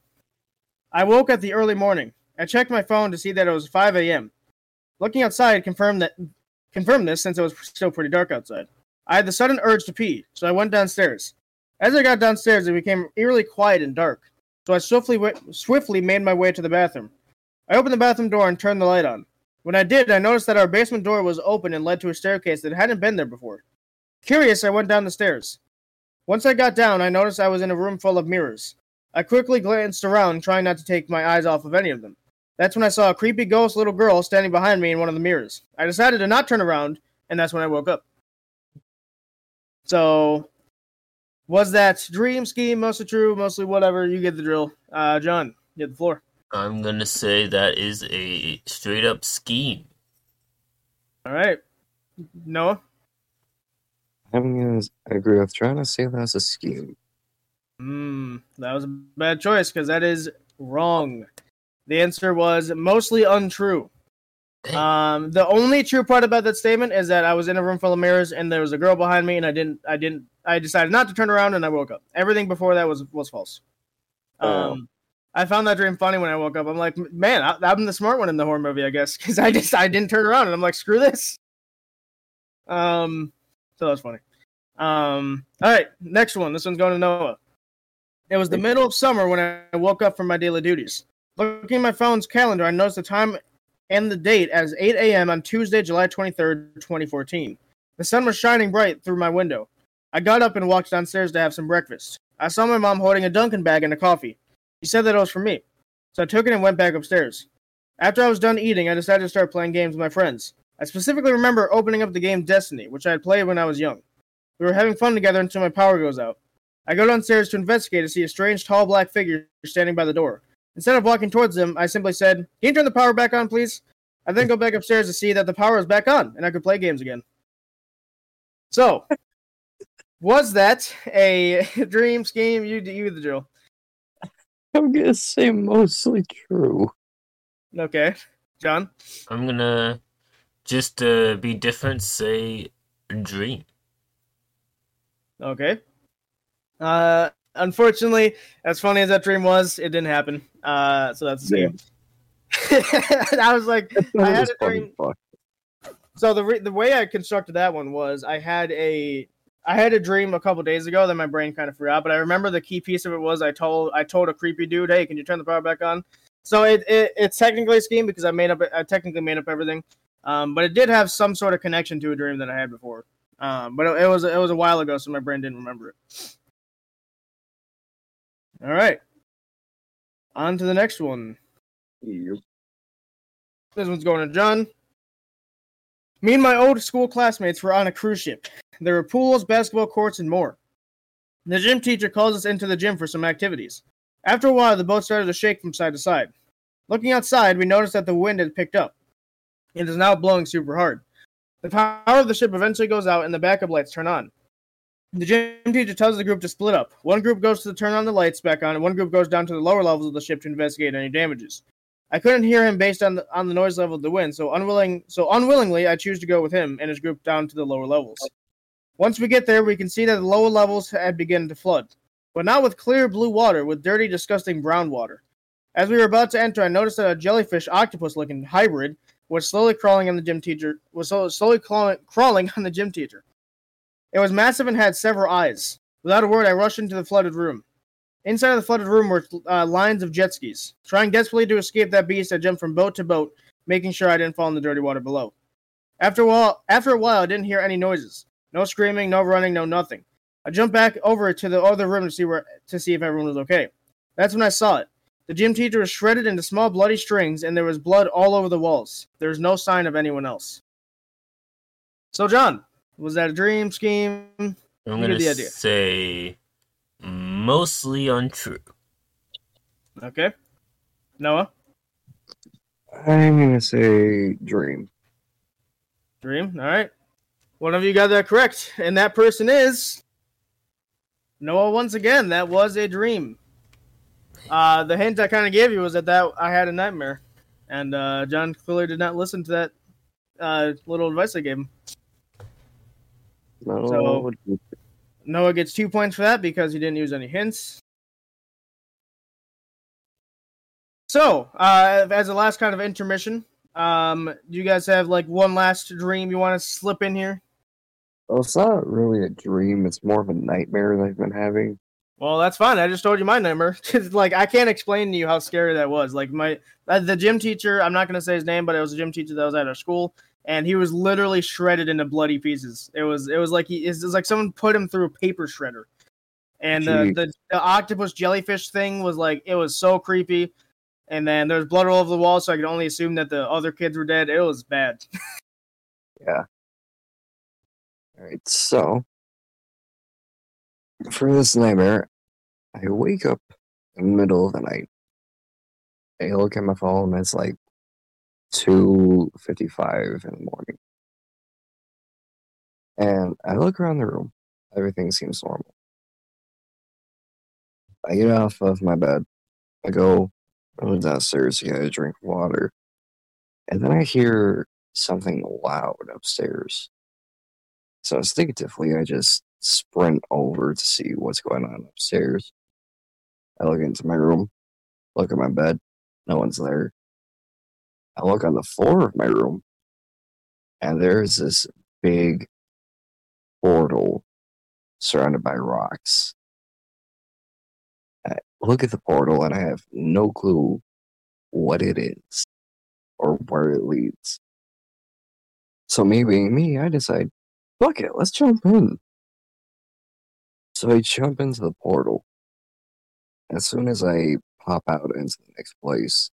I woke at the early morning. I checked my phone to see that it was 5 a.m. Looking outside confirmed that confirmed this since it was still pretty dark outside. I had the sudden urge to pee, so I went downstairs. As I got downstairs, it became eerily quiet and dark. So I swiftly went, swiftly made my way to the bathroom. I opened the bathroom door and turned the light on. When I did, I noticed that our basement door was open and led to a staircase that hadn't been there before. Curious, I went down the stairs. Once I got down, I noticed I was in a room full of mirrors. I quickly glanced around, trying not to take my eyes off of any of them. That's when I saw a creepy ghost little girl standing behind me in one of the mirrors. I decided to not turn around, and that's when I woke up. So, was that dream scheme mostly true, mostly whatever? You get the drill. Uh, John, you get the floor. I'm gonna say that is a straight up scheme. All right, Noah. I'm gonna agree with trying to say that's a scheme. Hmm, that was a bad choice because that is wrong. The answer was mostly untrue. Um, the only true part about that statement is that I was in a room full of mirrors and there was a girl behind me, and I didn't, I didn't, I decided not to turn around, and I woke up. Everything before that was was false. Oh. Um, I found that dream funny when I woke up. I'm like, man, I, I'm the smart one in the horror movie, I guess, because I just I didn't turn around, and I'm like, screw this. Um, so that's funny. Um, all right, next one. This one's going to Noah. It was the middle of summer when I woke up from my daily duties. Looking at my phone's calendar, I noticed the time and the date as 8 a.m. on Tuesday, July 23rd, 2014. The sun was shining bright through my window. I got up and walked downstairs to have some breakfast. I saw my mom holding a Dunkin' bag and a coffee. She said that it was for me, so I took it and went back upstairs. After I was done eating, I decided to start playing games with my friends. I specifically remember opening up the game Destiny, which I had played when I was young. We were having fun together until my power goes out. I go downstairs to investigate to see a strange tall black figure standing by the door. Instead of walking towards them, I simply said, Can you turn the power back on, please? I then go back upstairs to see that the power is back on and I could play games again. So, was that a dream scheme? You you the drill. I'm gonna say mostly true. Okay, John. I'm gonna just uh, be different. Say dream. Okay. Uh, unfortunately, as funny as that dream was, it didn't happen. Uh, so that's scheme. I was like, I had a dream. fuck. So the re- the way I constructed that one was I had a I had a dream a couple days ago that my brain kind of forgot, but I remember the key piece of it was I told I told a creepy dude, "Hey, can you turn the power back on?" So it, it it's technically a scheme because I made up I technically made up everything, um, but it did have some sort of connection to a dream that I had before. Um, but it, it was it was a while ago, so my brain didn't remember it. All right, on to the next one. Yep. This one's going to John. Me and my old school classmates were on a cruise ship. There were pools, basketball courts, and more. The gym teacher calls us into the gym for some activities. After a while, the boat started to shake from side to side. Looking outside, we noticed that the wind had picked up. It is now blowing super hard. The power of the ship eventually goes out and the backup lights turn on. The gym teacher tells the group to split up. One group goes to turn on the lights back on, and one group goes down to the lower levels of the ship to investigate any damages. I couldn't hear him based on the, on the noise level of the wind, so unwilling so unwillingly I choose to go with him and his group down to the lower levels. Once we get there, we can see that the lower levels had begun to flood, but not with clear blue water, with dirty, disgusting brown water. As we were about to enter, I noticed that a jellyfish octopus-looking hybrid was slowly crawling on the gym teacher was slowly crawling, crawling on the gym teacher. It was massive and had several eyes. Without a word, I rushed into the flooded room. Inside of the flooded room were uh, lines of jet skis. Trying desperately to escape that beast, I jumped from boat to boat, making sure I didn't fall in the dirty water below. After a while, after a while, I didn't hear any noises. No screaming, no running, no nothing. I jumped back over to the other room to see where to see if everyone was okay. That's when I saw it. The gym teacher was shredded into small bloody strings, and there was blood all over the walls. There was no sign of anyone else. So, John, was that a dream scheme? I'm You gonna the idea. say mostly untrue. Okay. Noah, I'm gonna say dream. dream. All right. One of you got that correct, and that person is Noah. Once again, that was a dream. Uh, the hint I kind of gave you was that that I had a nightmare, and uh, John clearly did not listen to that uh, little advice I gave him. No, So- Noah gets two points for that because he didn't use any hints. So, uh, as a last kind of intermission, um, do you guys have like one last dream you want to slip in here? well, it's not really a dream. It's more of a nightmare that I've been having. Well, that's fine. I just told you my nightmare. like, I can't explain to you how scary that was. Like, my uh, the gym teacher. I'm not gonna say his name, but it was a gym teacher that was at our school, and he was literally shredded into bloody pieces. It was it was like he it was like someone put him through a paper shredder, and the, the the octopus jellyfish thing was like it was so creepy. And then there was blood all over the wall, so I could only assume that the other kids were dead. It was bad. Yeah. All right, so for this nightmare, I wake up in the middle of the night. I look at my phone, and it's like two fifty-five in the morning, and I look around the room. Everything seems normal. I get off of my bed. I go run downstairs to get a drink of water, and then I hear something loud upstairs. So instinctively, I just sprint over to see what's going on upstairs. I look into my room, look at my bed, no one's there. I look on the floor of my room, and there's this big portal surrounded by rocks. I look at the portal, and I have no clue what it is or where it leads. So me being me, I decide fuck it, let's jump in. So I jump into the portal. As soon as I pop out into the next place,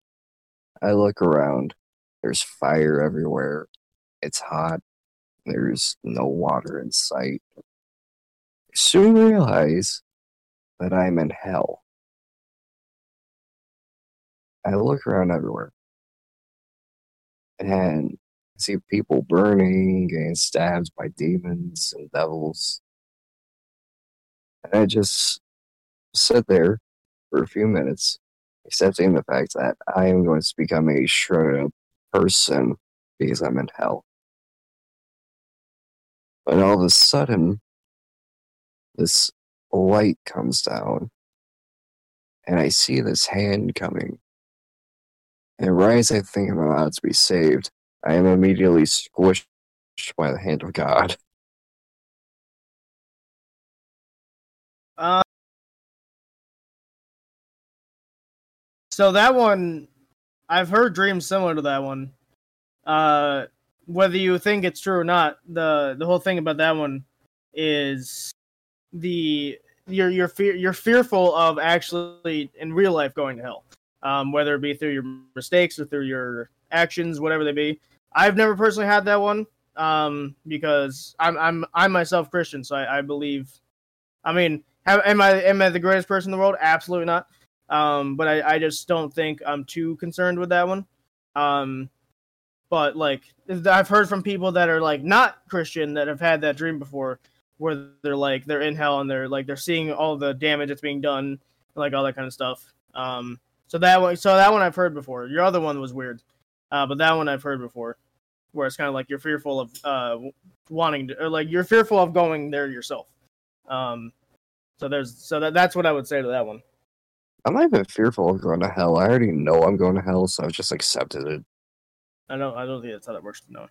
I look around. There's fire everywhere. It's hot. There's no water in sight. I soon realize that I'm in hell. I look around everywhere. And see people burning, getting stabbed by demons and devils. And I just sit there for a few minutes, accepting the fact that I am going to become a shredded up person because I'm in hell. But all of a sudden, this light comes down, and I see this hand coming. And right as I think I'm about to be saved, I am immediately squished by the hand of God. So that one, I've heard dreams similar to that one. Uh, whether you think it's true or not, the the whole thing about that one is the you're you're fear you're fearful of actually in real life going to hell, um, whether it be through your mistakes or through your actions, whatever they be. I've never personally had that one um, because I'm I'm I'm myself Christian, so I, I believe. I mean, have, am I am I the greatest person in the world? Absolutely not. Um, but I, I just don't think I'm too concerned with that one. Um, but like I've heard from people that are like not Christian that have had that dream before, where they're like they're in hell and they're like they're seeing all the damage that's being done, like all that kind of stuff. Um, so that one, so that one I've heard before. Your other one was weird, uh, but that one I've heard before, where it's kind of like you're fearful of uh wanting to, or like you're fearful of going there yourself. Um, so there's so that that's what I would say to that one. I'm not even fearful of going to hell. I already know I'm going to hell, so I've just accepted it. I don't I don't think that's how that works. No.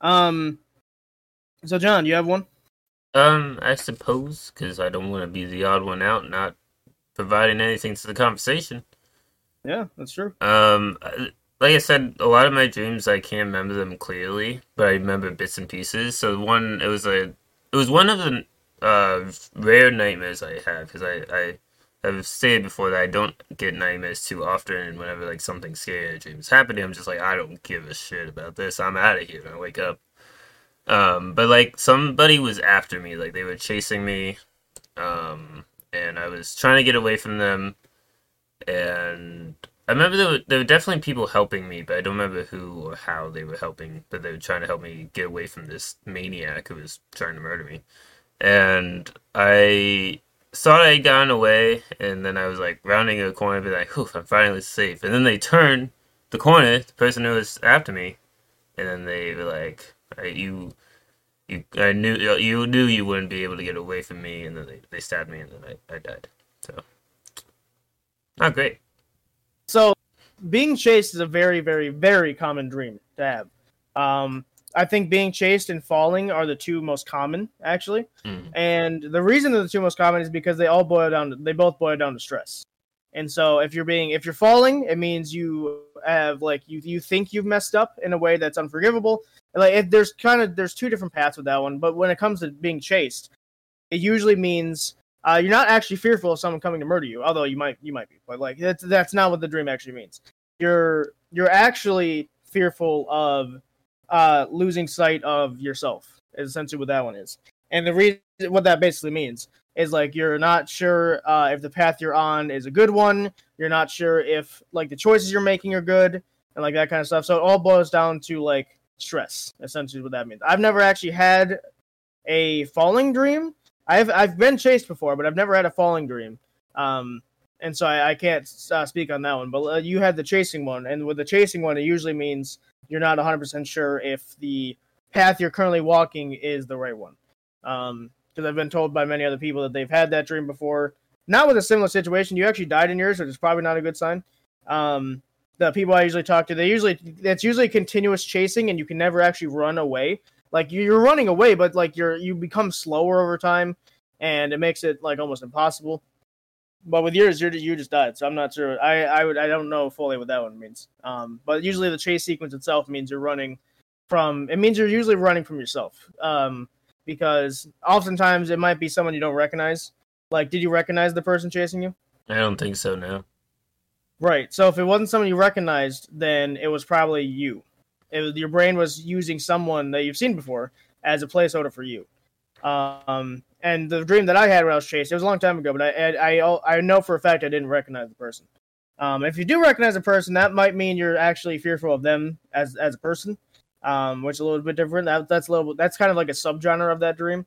Um. So John, you have one. Um, I suppose because I don't want to be the odd one out, not providing anything to the conversation. Yeah, that's true. Um, like I said, a lot of my dreams I can't remember them clearly, but I remember bits and pieces. So one, it was a, it was one of the uh rare nightmares I have because I I have stated before that I don't get nightmares too often, and whenever like something scary a dream is happening, I'm just like I don't give a shit about this. I'm out of here. And I wake up. Um, but like somebody was after me, like they were chasing me, um, and I was trying to get away from them, and I remember there were, there were definitely people helping me, but I don't remember who or how they were helping. But they were trying to help me get away from this maniac who was trying to murder me, and I thought I had gotten away, and then I was like rounding a corner, be like, "Oof, I'm finally safe." And then they turned the corner, the person who was after me, and then they were like, "You, you, I knew you knew you wouldn't be able to get away from me," and then they, they stabbed me, and then I, I died. So, not great. So, being chased is a very, very, very common dream to have. Um, I think being chased and falling are the two most common, actually. Mm. And the reason they're the two most common is because they all boil down. To, they both boil down to stress. And so, if you're being, if you're falling, it means you have like you you think you've messed up in a way that's unforgivable. Like if there's kind of there's two different paths with that one. But when it comes to being chased, it usually means uh, you're not actually fearful of someone coming to murder you, although you might you might be. But like that's that's not what the dream actually means. You're you're actually fearful of uh, losing sight of yourself. Is essentially what that one is. And the reason what that basically means is like you're not sure uh, if the path you're on is a good one. You're not sure if like the choices you're making are good and like that kind of stuff. So it all boils down to like stress. Essentially, what that means. I've never actually had a falling dream. I've I've been chased before, but I've never had a falling dream. Um, and so I, I can't uh, speak on that one. But uh, you had the chasing one, and with the chasing one, it usually means you're not 100% sure if the path you're currently walking is the right one. Um, because I've been told by many other people that they've had that dream before. Not with a similar situation. You actually died in yours, which is probably not a good sign. Um, the people I usually talk to, they usually that's usually continuous chasing, and you can never actually run away. Like you're running away, but like you're you become slower over time, and it makes it like almost impossible. But with yours, you're you just died, so I'm not sure. I I would I don't know fully what that one means. Um, but usually the chase sequence itself means you're running from. It means you're usually running from yourself. Um, because oftentimes it might be someone you don't recognize. Like, did you recognize the person chasing you? I don't think so. No. Right. So if it wasn't someone you recognized, then it was probably you. It was, your brain was using someone that you've seen before as a placeholder for you. Um, and the dream that I had when I was chased, it was a long time ago, but I I I know for a fact I didn't recognize the person. Um, if you do recognize a person, that might mean you're actually fearful of them as as a person, um, which is a little bit different. That, that's a little that's kind of like a subgenre of that dream.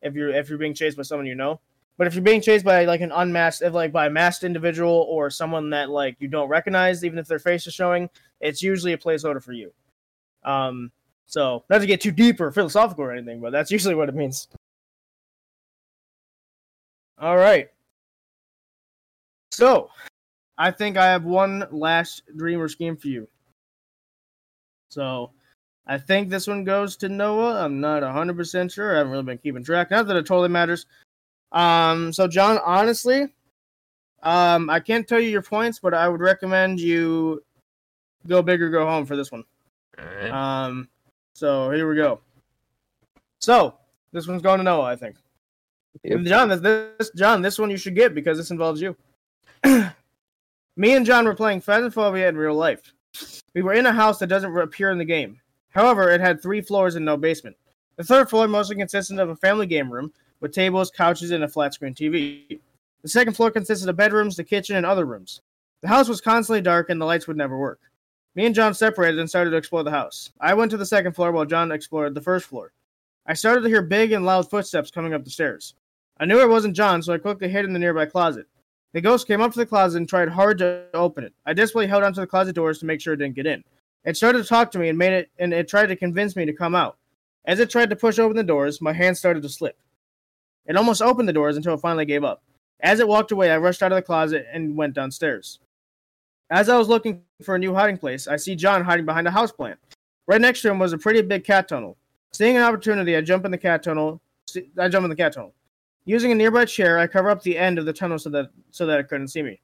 If you're if you're being chased by someone you know, but if you're being chased by like an unmasked, if like by a masked individual or someone that like you don't recognize, even if their face is showing, it's usually a placeholder for you. Um, so not to get too deep or philosophical or anything, but that's usually what it means. All right. So, I think I have one last dream or scheme for you. So, I think this one goes to Noah. I'm not 100% sure. I haven't really been keeping track. Not that it totally matters. Um, so, John, honestly, um, I can't tell you your points, but I would recommend you go big or go home for this one. Right. Um, so here we go. So this one's going to Noah, I think. Yep. John, this, this John, this one you should get because this involves you. Me and John were playing Phasmophobia in real life. We were in a house that doesn't appear in the game. However, it had three floors and no basement. The third floor mostly consisted of a family game room with tables, couches, and a flat screen TV. The second floor consisted of bedrooms, the kitchen, and other rooms. The house was constantly dark and the lights would never work. Me and John separated and started to explore the house. I went to the second floor while John explored the first floor. I started to hear big and loud footsteps coming up the stairs. I knew it wasn't John, so I quickly hid in the nearby closet. The ghost came up to the closet and tried hard to open it. I desperately held onto the closet doors to make sure it didn't get in. It started to talk to me and made it and it tried to convince me to come out. As it tried to push open the doors, my hand started to slip. It almost opened the doors until it finally gave up. As it walked away, I rushed out of the closet and went downstairs. As I was looking for a new hiding place, I see John hiding behind a houseplant. Right next to him was a pretty big cat tunnel. Seeing an opportunity, I jump in the cat tunnel. I jump in the cat tunnel. Using a nearby chair, I cover up the end of the tunnel so that so that it couldn't see me.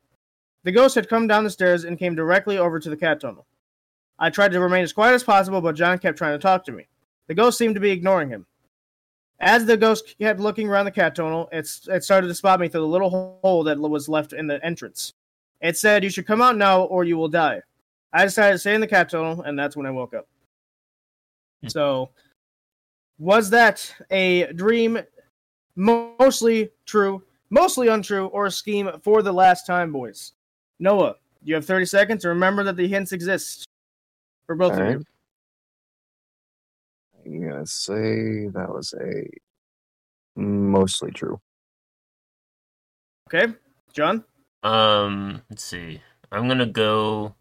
The ghost had come down the stairs and came directly over to the cat tunnel. I tried to remain as quiet as possible, but John kept trying to talk to me. The ghost seemed to be ignoring him. As the ghost kept looking around the cat tunnel, it, it started to spot me through the little hole that was left in the entrance. It said, You should come out now or you will die. I decided to stay in the cat tunnel, and that's when I woke up. Hmm. So, was that a dream mostly true, mostly untrue, or a scheme for the last time, boys? Noah, you have 30 seconds to remember that the hints exist for both of Alright. you. I'm gonna say that was a mostly true. Okay, John? Um, let's see. I'm gonna go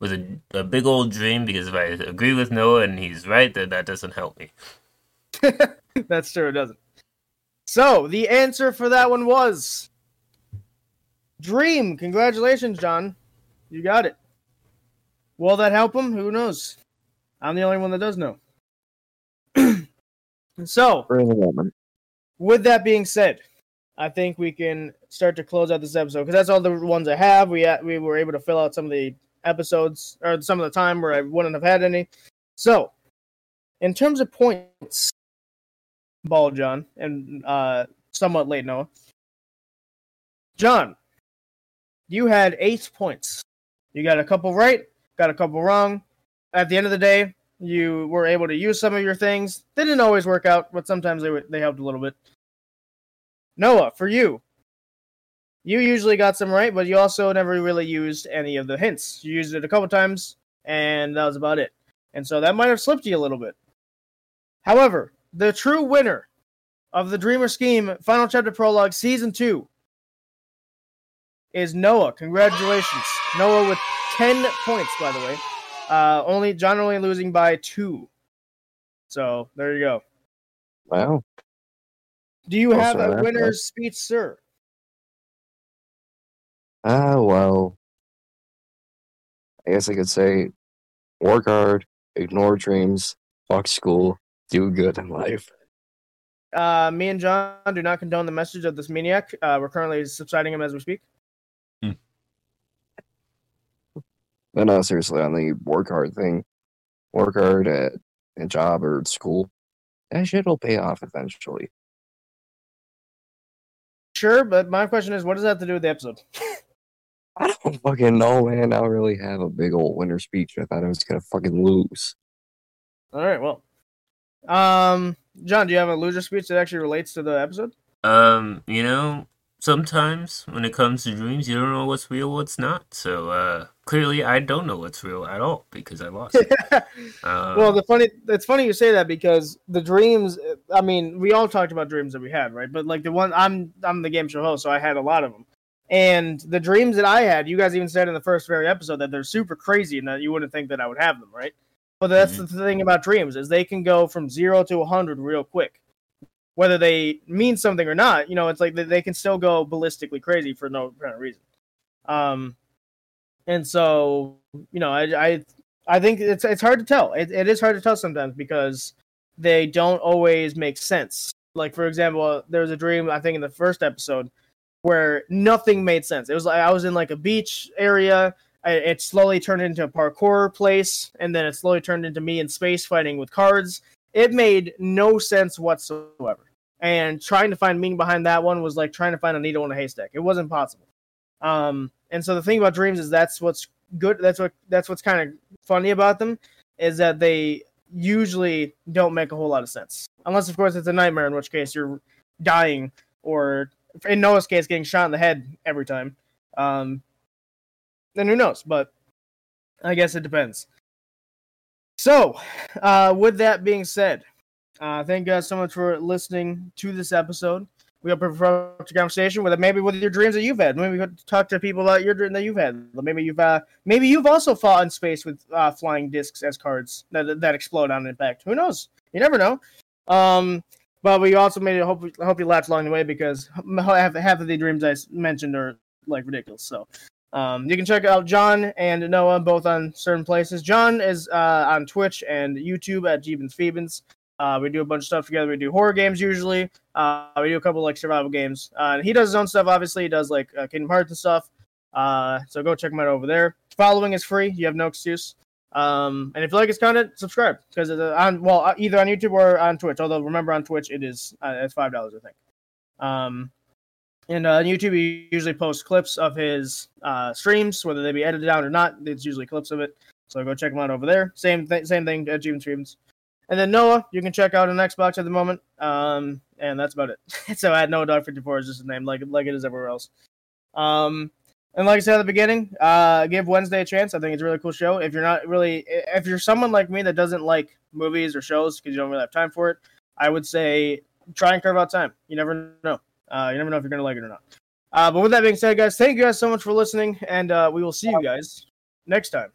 with a, a big old dream because if I agree with Noah and he's right, then that doesn't help me. That's true, it doesn't. So, the answer for that one was Dream. Congratulations, John. You got it. Will that help him? Who knows? I'm the only one that does know. so, with that being said, I think we can start to close out this episode because that's all the ones I have. We we were able to fill out some of the episodes or some of the time where I wouldn't have had any. So, in terms of points, ball John and uh, somewhat late Noah. John, you had eight points. You got a couple right, got a couple wrong. At the end of the day, you were able to use some of your things. They didn't always work out, but sometimes they they helped a little bit. Noah, for you, you usually got some right, but you also never really used any of the hints. You used it a couple times, and that was about it. And so that might have slipped you a little bit. However, the true winner of the Dream or Scheme Final Chapter Prologue Season 2 is Noah. Congratulations. Noah with 10 points, by the way. Uh, only John only losing by two. So there you go. Wow. Do you Also, have a winner's speech, sir? Ah, well. I guess I could say work hard, ignore dreams, fuck school, do good in life. Uh, me and John do not condone the message of this maniac. Uh, we're currently subsiding him as we speak. But no, seriously, on the work hard thing, work hard at a job or at school, that shit will pay off eventually. Sure, but my question is, what does that have to do with the episode? I don't fucking know, man. I don't really have a big old winter speech. I thought I was gonna fucking lose. All right, well, um, John, do you have a loser speech that actually relates to the episode? Um, you know, sometimes when it comes to dreams, you don't know what's real, what's not. So, uh, clearly I don't know what's real at all because I lost. Um, well, the funny it's funny you say that because the dreams. I mean, we all talked about dreams that we had, right? But like the one, I'm I'm the game show host, so I had a lot of them. And the dreams that I had, you guys even said in the first very episode that they're super crazy and that you wouldn't think that I would have them, right? But that's the thing about dreams is they can go from zero to a hundred real quick, whether they mean something or not. You know, it's like they, they can still go ballistically crazy for no apparent reason. Um, and so you know, I, I I think it's it's hard to tell. It, it is hard to tell sometimes because they don't always make sense. Like for example, there was a dream I think in the first episode where nothing made sense. It was like I was in like a beach area. It slowly turned into a parkour place, and then it slowly turned into me in space fighting with cards. It made no sense whatsoever. And trying to find meaning behind that one was like trying to find a needle in a haystack. It wasn't possible. Um, and so the thing about dreams is that's what's good. That's what that's what's kind of funny about them is that they usually don't make a whole lot of sense, unless of course it's a nightmare, in which case you're dying, or in Noah's case, getting shot in the head every time. Um, then who knows? But I guess it depends. So, uh, with that being said, uh, thank you guys so much for listening to this episode we hope for a conversation with maybe with your dreams that you've had. Maybe we could talk to people about your dream that you've had. Maybe you've uh, maybe you've also fought in space with uh, flying discs as cards that that explode on impact. Who knows? You never know. Um, but we also made it. Hope hope you laughed along the way because half, half of the dreams I mentioned are like ridiculous. So. Um, you can check out John and Noah both on certain places. John is uh, on Twitch and YouTube at Jeebins Phoebins. Uh, we do a bunch of stuff together. We do horror games usually. Uh, we do a couple like survival games. Uh, he does his own stuff. Obviously, he does like uh, Kingdom Hearts and stuff. Uh, so go check him out over there. Following is free. You have no excuse. Um, and if you like his content, subscribe because on well either on YouTube or on Twitch. Although remember on Twitch it is uh, it's five dollars I think. Um, and uh, on YouTube he usually posts clips of his uh, streams, whether they be edited out or not. It's usually clips of it. So go check him out over there. Same th- same thing at Jeebins Streams. And then Noah, you can check out on Xbox at the moment. Um, and that's about it. so at Noah Dog 54 is just his name, like like it is everywhere else. Um, and like I said at the beginning, uh, give Wednesday a chance. I think it's a really cool show. If you're not really, if you're someone like me that doesn't like movies or shows because you don't really have time for it, I would say try and carve out time. You never know. Uh, you never know if you're gonna like it or not. Uh, but with that being said, guys, thank you guys so much for listening, and uh, we will see you guys next time.